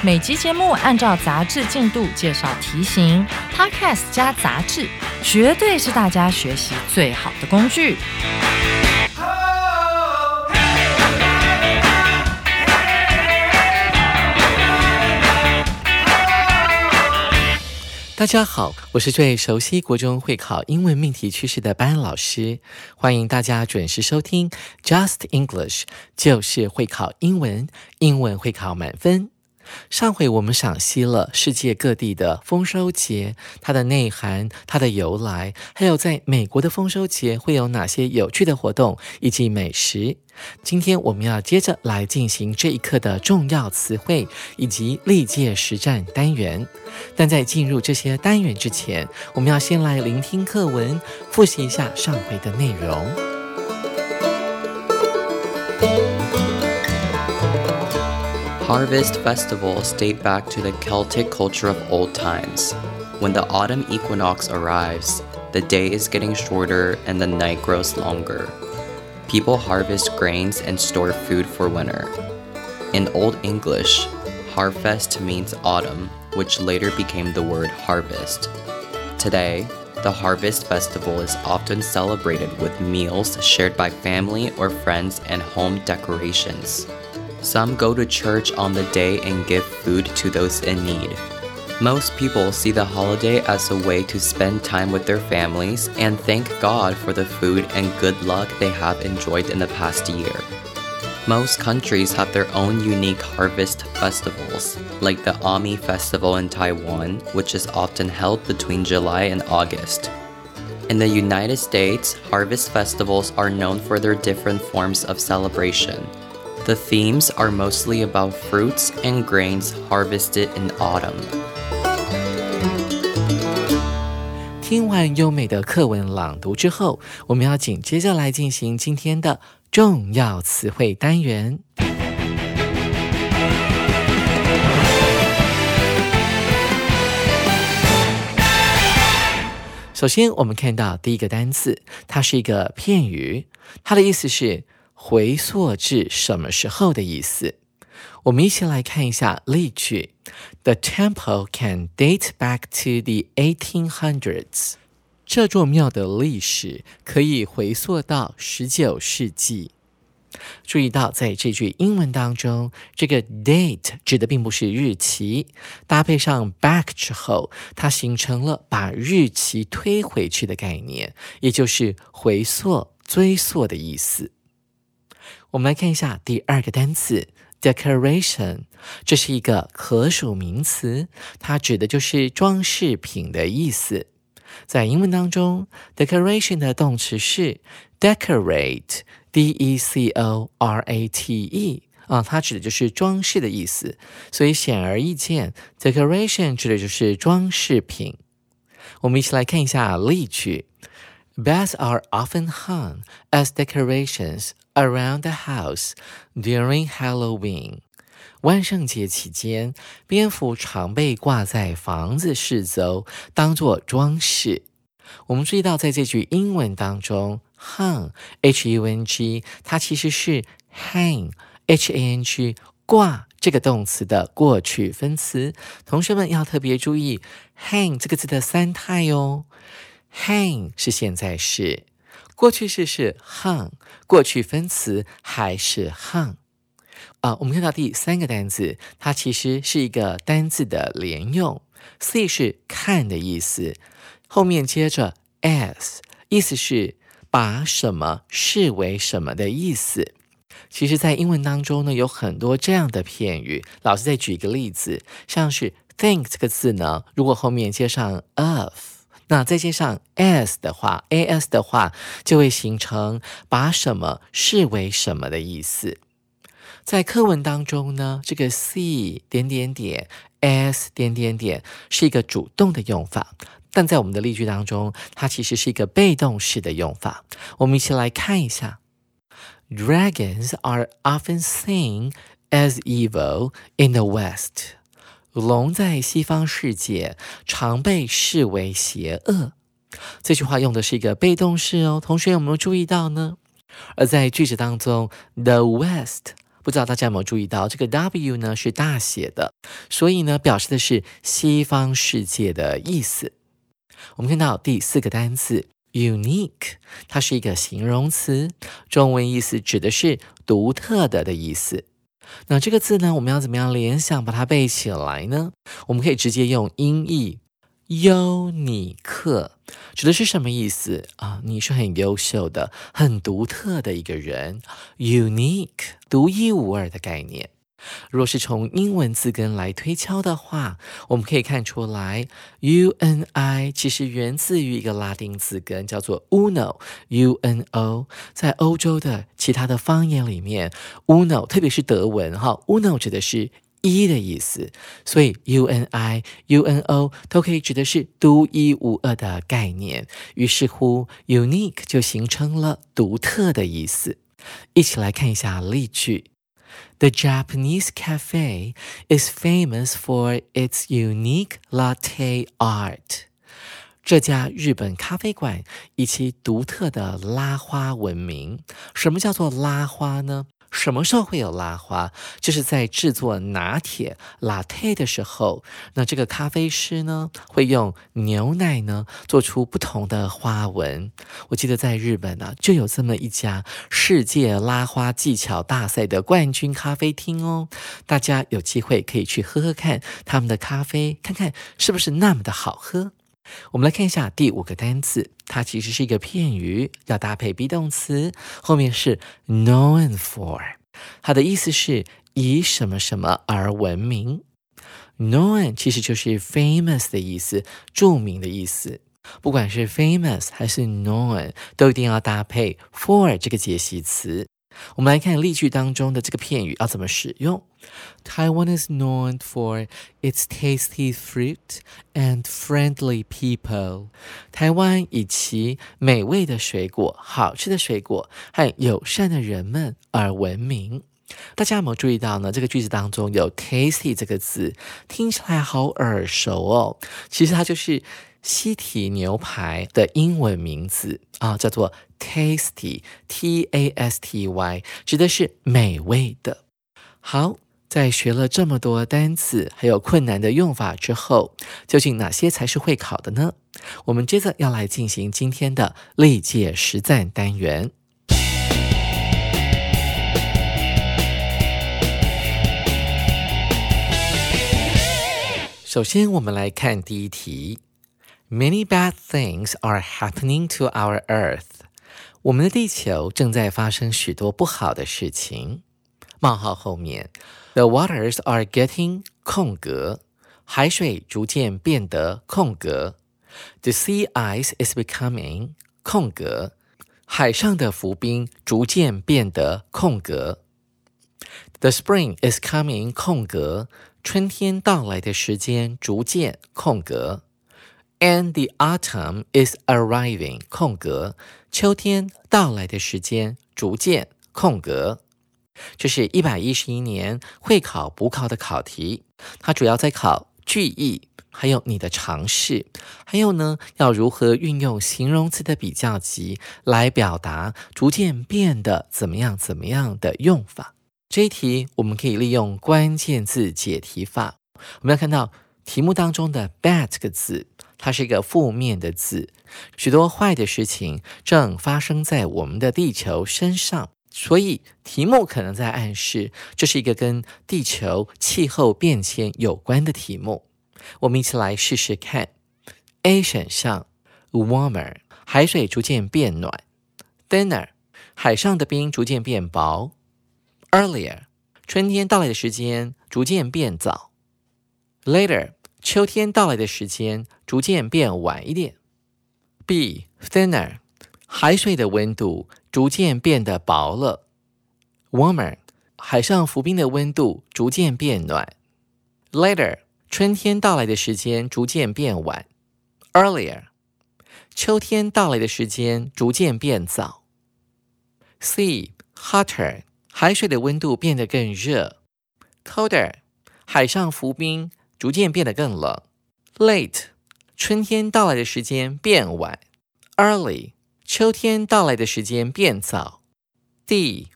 每集节目按照杂志进度介绍题型，Podcast 加杂志，绝对是大家学习最好的工具。大家好，我是最熟悉国中会考英文命题趋势的班老师，欢迎大家准时收听 Just English，就是会考英文，英文会考满分。上回我们赏析了世界各地的丰收节，它的内涵、它的由来，还有在美国的丰收节会有哪些有趣的活动以及美食。今天我们要接着来进行这一课的重要词汇以及历届实战单元。但在进入这些单元之前，我们要先来聆听课文，复习一下上回的内容。Harvest festivals date back to the Celtic culture of old times. When the autumn equinox arrives, the day is getting shorter and the night grows longer. People harvest grains and store food for winter. In Old English, Harvest means autumn, which later became the word harvest. Today, the Harvest Festival is often celebrated with meals shared by family or friends and home decorations. Some go to church on the day and give food to those in need. Most people see the holiday as a way to spend time with their families and thank God for the food and good luck they have enjoyed in the past year. Most countries have their own unique harvest festivals, like the Ami Festival in Taiwan, which is often held between July and August. In the United States, harvest festivals are known for their different forms of celebration. The themes are mostly about fruits and grains harvested in autumn. 听完优美的课文朗读之后，我们要紧接着来进行今天的重要词汇单元。首先，我们看到第一个单词，它是一个片语，它的意思是。 回溯至什么时候的意思？我们一起来看一下例句：The temple can date back to the 1800s。这座庙的历史可以回溯到十九世纪。注意到，在这句英文当中，这个 date 指的并不是日期，搭配上 back 之后，它形成了把日期推回去的概念，也就是回溯、追溯的意思。我们来看一下第二个单词 decoration，这是一个可数名词，它指的就是装饰品的意思。在英文当中，decoration 的动词是 decorate，d e c o r a t e 啊，它指的就是装饰的意思。所以显而易见，decoration 指的就是装饰品。我们一起来看一下例句：Bells are often hung as decorations. Around the house during Halloween，万圣节期间，蝙蝠常被挂在房子四周，当做装饰。我们注意到，在这句英文当中，hang（h u n g） 它其实是 hang（h a n g） 挂这个动词的过去分词。同学们要特别注意 hang 这个字的三态哦。hang 是现在式。过去式是 hung，过去分词还是 hung 啊？我们看到第三个单词，它其实是一个单字的连用。see 是看的意思，后面接着 as，意思是把什么视为什么的意思。其实，在英文当中呢，有很多这样的片语。老师再举一个例子，像是 think 这个字呢，如果后面接上 of。那再加上 as 的话，as 的话就会形成把什么视为什么的意思。在课文当中呢，这个 see 点点点 as 点点点是一个主动的用法，但在我们的例句当中，它其实是一个被动式的用法。我们一起来看一下：Dragons are often seen as evil in the West。龙在西方世界常被视为邪恶。这句话用的是一个被动式哦，同学有没有注意到呢？而在句子当中，the West，不知道大家有没有注意到，这个 W 呢是大写的，所以呢表示的是西方世界的意思。我们看到第四个单词 unique，它是一个形容词，中文意思指的是独特的的意思。那这个字呢，我们要怎么样联想把它背起来呢？我们可以直接用音译。优尼克指的是什么意思啊？你是很优秀的、很独特的一个人，unique，独一无二的概念。若是从英文字根来推敲的话，我们可以看出来，u n i 其实源自于一个拉丁字根，叫做 uno，u n o。在欧洲的其他的方言里面，uno，特别是德文哈，uno 指的是。一的意思，所以 U N I U N O 都可以指的是独一无二的概念。于是乎，unique 就形成了独特的意思。一起来看一下例句 ：The Japanese cafe is famous for its unique latte art。这家日本咖啡馆以其独特的拉花闻名。什么叫做拉花呢？ 什么时候会有拉花？就是在制作拿铁 （latte） 的时候，那这个咖啡师呢，会用牛奶呢做出不同的花纹。我记得在日本呢，就有这么一家世界拉花技巧大赛的冠军咖啡厅哦。大家有机会可以去喝喝看他们的咖啡，看看是不是那么的好喝。我们来看一下第五个单词，它其实是一个片语，要搭配 be 动词，后面是 known for，它的意思是以什么什么而闻名。known 其实就是 famous 的意思，著名的意思。不管是 famous 还是 known，都一定要搭配 for 这个解析词。我们来看例句当中的这个片语要怎么使用。Taiwan is known for its tasty fruit and friendly people。台湾以其美味的水果、好吃的水果和友善的人们而闻名。大家有没有注意到呢？这个句子当中有 tasty 这个字，听起来好耳熟哦。其实它就是西提牛排的英文名字啊，叫做。Tasty，T A S T Y，指的是美味的。好，在学了这么多单词还有困难的用法之后，究竟哪些才是会考的呢？我们接着要来进行今天的历届实战单元。首先，我们来看第一题：Many bad things are happening to our Earth。我们的地球正在发生许多不好的事情。冒号后面，The waters are getting 空格，海水逐渐变得空格。The sea ice is becoming 空格，海上的浮冰逐渐变得空格。The spring is coming 空格，春天到来的时间逐渐空格。And the autumn is arriving 空格。秋天到来的时间逐渐空格，这是一百一十一年会考补考的考题，它主要在考句意，还有你的尝试，还有呢要如何运用形容词的比较级来表达逐渐变得怎么样怎么样的用法。这一题我们可以利用关键字解题法，我们要看到题目当中的 bad 这个字。它是一个负面的字，许多坏的事情正发生在我们的地球身上，所以题目可能在暗示这是一个跟地球气候变迁有关的题目。我们一起来试试看。A 选项：warmer，海水逐渐变暖；thinner，海上的冰逐渐变薄；earlier，春天到来的时间逐渐变早；later。秋天到来的时间逐渐变晚一点。B thinner，海水的温度逐渐变得薄了。Warmer，海上浮冰的温度逐渐变暖。Later，春天到来的时间逐渐变晚，earlier。秋天到来的时间逐渐变早。C hotter，海水的温度变得更热。Colder，海上浮冰逐渐变得更冷。Late，春天到来的时间变晚。Early，秋天到来的时间变早。D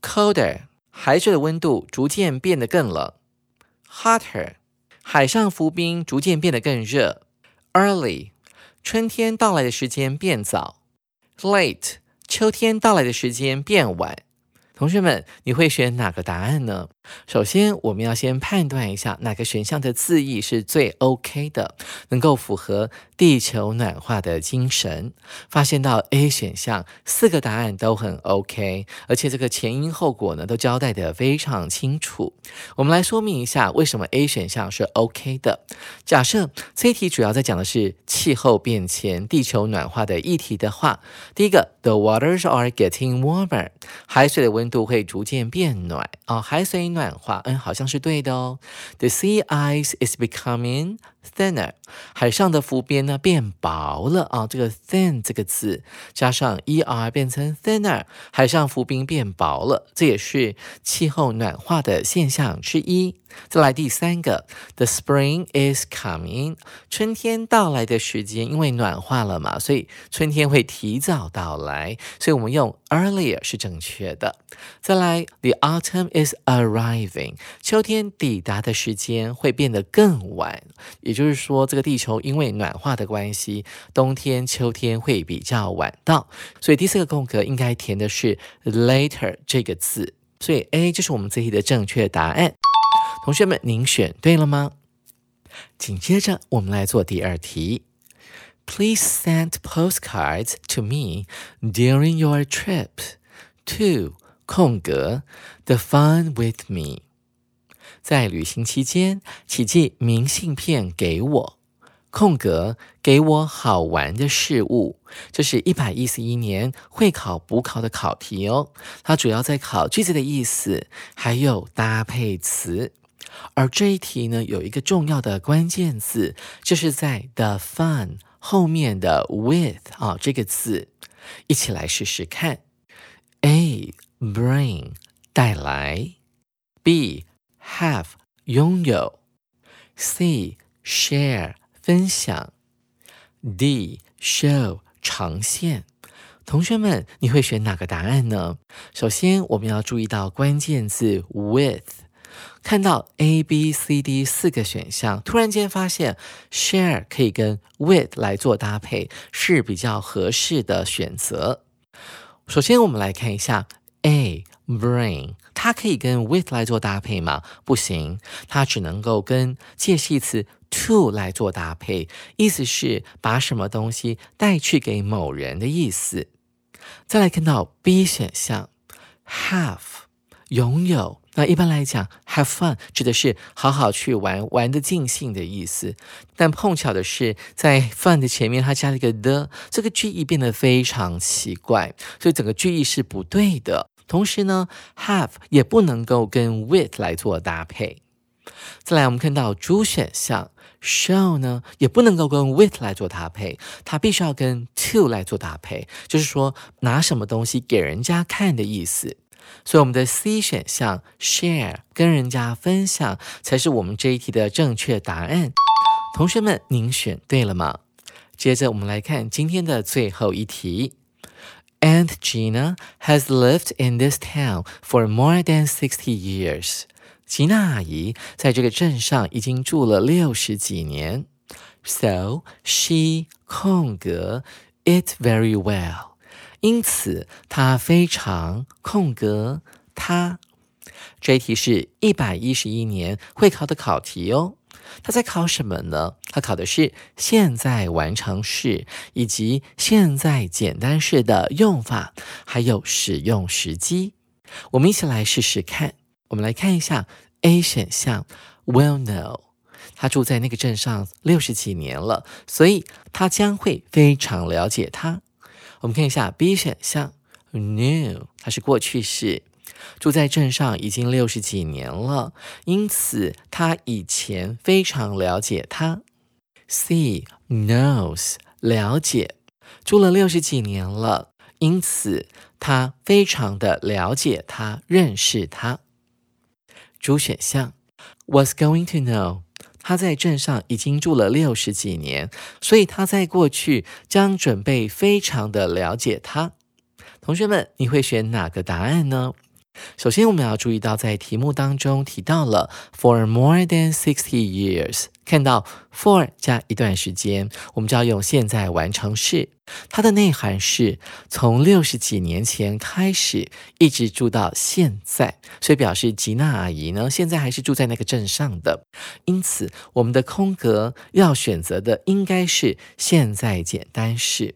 colder，海水的温度逐渐变得更冷。Hotter，海上浮冰逐渐变得更热。Early。春天到来的时间变早，late；秋天到来的时间变晚。同学们，你会选哪个答案呢？首先，我们要先判断一下哪个选项的字义是最 OK 的，能够符合地球暖化的精神。发现到 A 选项四个答案都很 OK，而且这个前因后果呢都交代的非常清楚。我们来说明一下为什么 A 选项是 OK 的。假设这一题主要在讲的是气候变迁、地球暖化的议题的话，第一个，The waters are getting warmer，海水的温度会逐渐变暖啊，海水暖暖化，嗯，好像是对的哦。The sea ice is becoming thinner，海上的浮冰呢变薄了啊，这个 thin 这个字加上 er 变成 thinner，海上浮冰变薄了，这也是气候暖化的现象之一。再来第三个，The spring is coming，春天到来的时间，因为暖化了嘛，所以春天会提早到来，所以我们用 earlier 是正确的。再来，The autumn is arriving，秋天抵达的时间会变得更晚，也就是说，这个地球因为暖化的关系，冬天、秋天会比较晚到，所以第四个空格应该填的是 later 这个字，所以 A 就是我们这题的正确答案。同学们，您选对了吗？紧接着，我们来做第二题。Please send postcards to me during your trip to 空格 the fun with me。在旅行期间，请寄明信片给我。空格给我好玩的事物。这是一百一十一年会考补考的考题哦。它主要在考句子的意思，还有搭配词。而这一题呢，有一个重要的关键字，就是在 the fun 后面的 with 啊这个字，一起来试试看。A bring 带来，B have 拥有，C share 分享，D show 呈现。同学们，你会选哪个答案呢？首先，我们要注意到关键字 with。看到 A、B、C、D 四个选项，突然间发现 share 可以跟 with 来做搭配，是比较合适的选择。首先，我们来看一下 A bring，它可以跟 with 来做搭配吗？不行，它只能够跟介系词 to 来做搭配，意思是把什么东西带去给某人的意思。再来看到 B 选项，have 拥有。那一般来讲，have fun 指的是好好去玩，玩的尽兴的意思。但碰巧的是，在 fun 的前面，它加了一个 the，这个句意变得非常奇怪，所以整个句意是不对的。同时呢，have 也不能够跟 with 来做搭配。再来，我们看到主选项 show 呢，也不能够跟 with 来做搭配，它必须要跟 to 来做搭配，就是说拿什么东西给人家看的意思。所以我们的 C 选项 share 跟人家分享才是我们这一题的正确答案。同学们，您选对了吗？接着我们来看今天的最后一题。Aunt Gina has lived in this town for more than sixty years。吉娜阿姨在这个镇上已经住了六十几年。So she 空格 it very well。 因此，他非常空格。他这一题是一百一十一年会考的考题哦。他在考什么呢？他考的是现在完成式以及现在简单式的用法，还有使用时机。我们一起来试试看。我们来看一下 A 选项，Will know。他住在那个镇上六十几年了，所以他将会非常了解他。我们看一下 B 选项，knew，它是过去式，住在镇上已经六十几年了，因此他以前非常了解他。C knows 了解，住了六十几年了，因此他非常的了解他，认识他。主选项 was going to know，他在镇上已经住了六十几年，所以他在过去将准备非常的了解他。同学们，你会选哪个答案呢？首先，我们要注意到，在题目当中提到了 for more than sixty years，看到 for 加一段时间，我们就要用现在完成式。它的内涵是从六十几年前开始，一直住到现在，所以表示吉娜阿姨呢，现在还是住在那个镇上的。因此，我们的空格要选择的应该是现在简单式。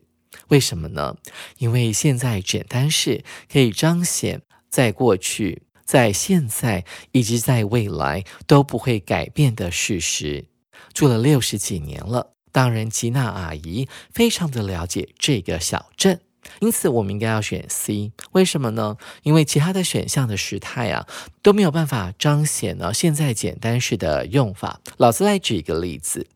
为什么呢？因为现在简单式可以彰显。在过去、在现在以及在未来都不会改变的事实。住了六十几年了，当然吉娜阿姨非常的了解这个小镇，因此我们应该要选 C。为什么呢？因为其他的选项的时态啊都没有办法彰显呢现在简单式的用法。老师来举一个例子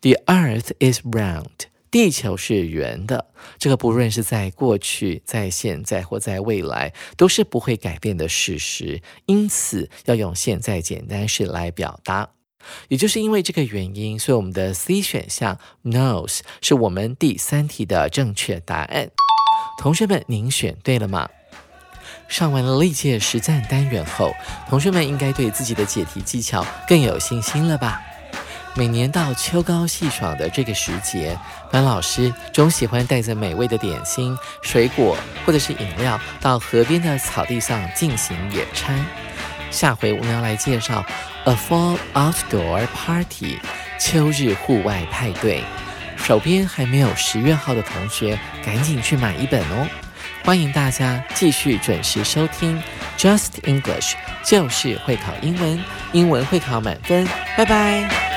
：The Earth is round。地球是圆的，这个不论是在过去、在现在或在未来，都是不会改变的事实。因此，要用现在简单式来表达。也就是因为这个原因，所以我们的 C 选项 knows 是我们第三题的正确答案。同学们，您选对了吗？上完了历届实战单元后，同学们应该对自己的解题技巧更有信心了吧？每年到秋高气爽的这个时节，班老师总喜欢带着美味的点心、水果或者是饮料到河边的草地上进行野餐。下回我们要来介绍 A Fall Outdoor Party 秋日户外派对。手边还没有十月号的同学，赶紧去买一本哦！欢迎大家继续准时收听 Just English，就是会考英文，英文会考满分。拜拜。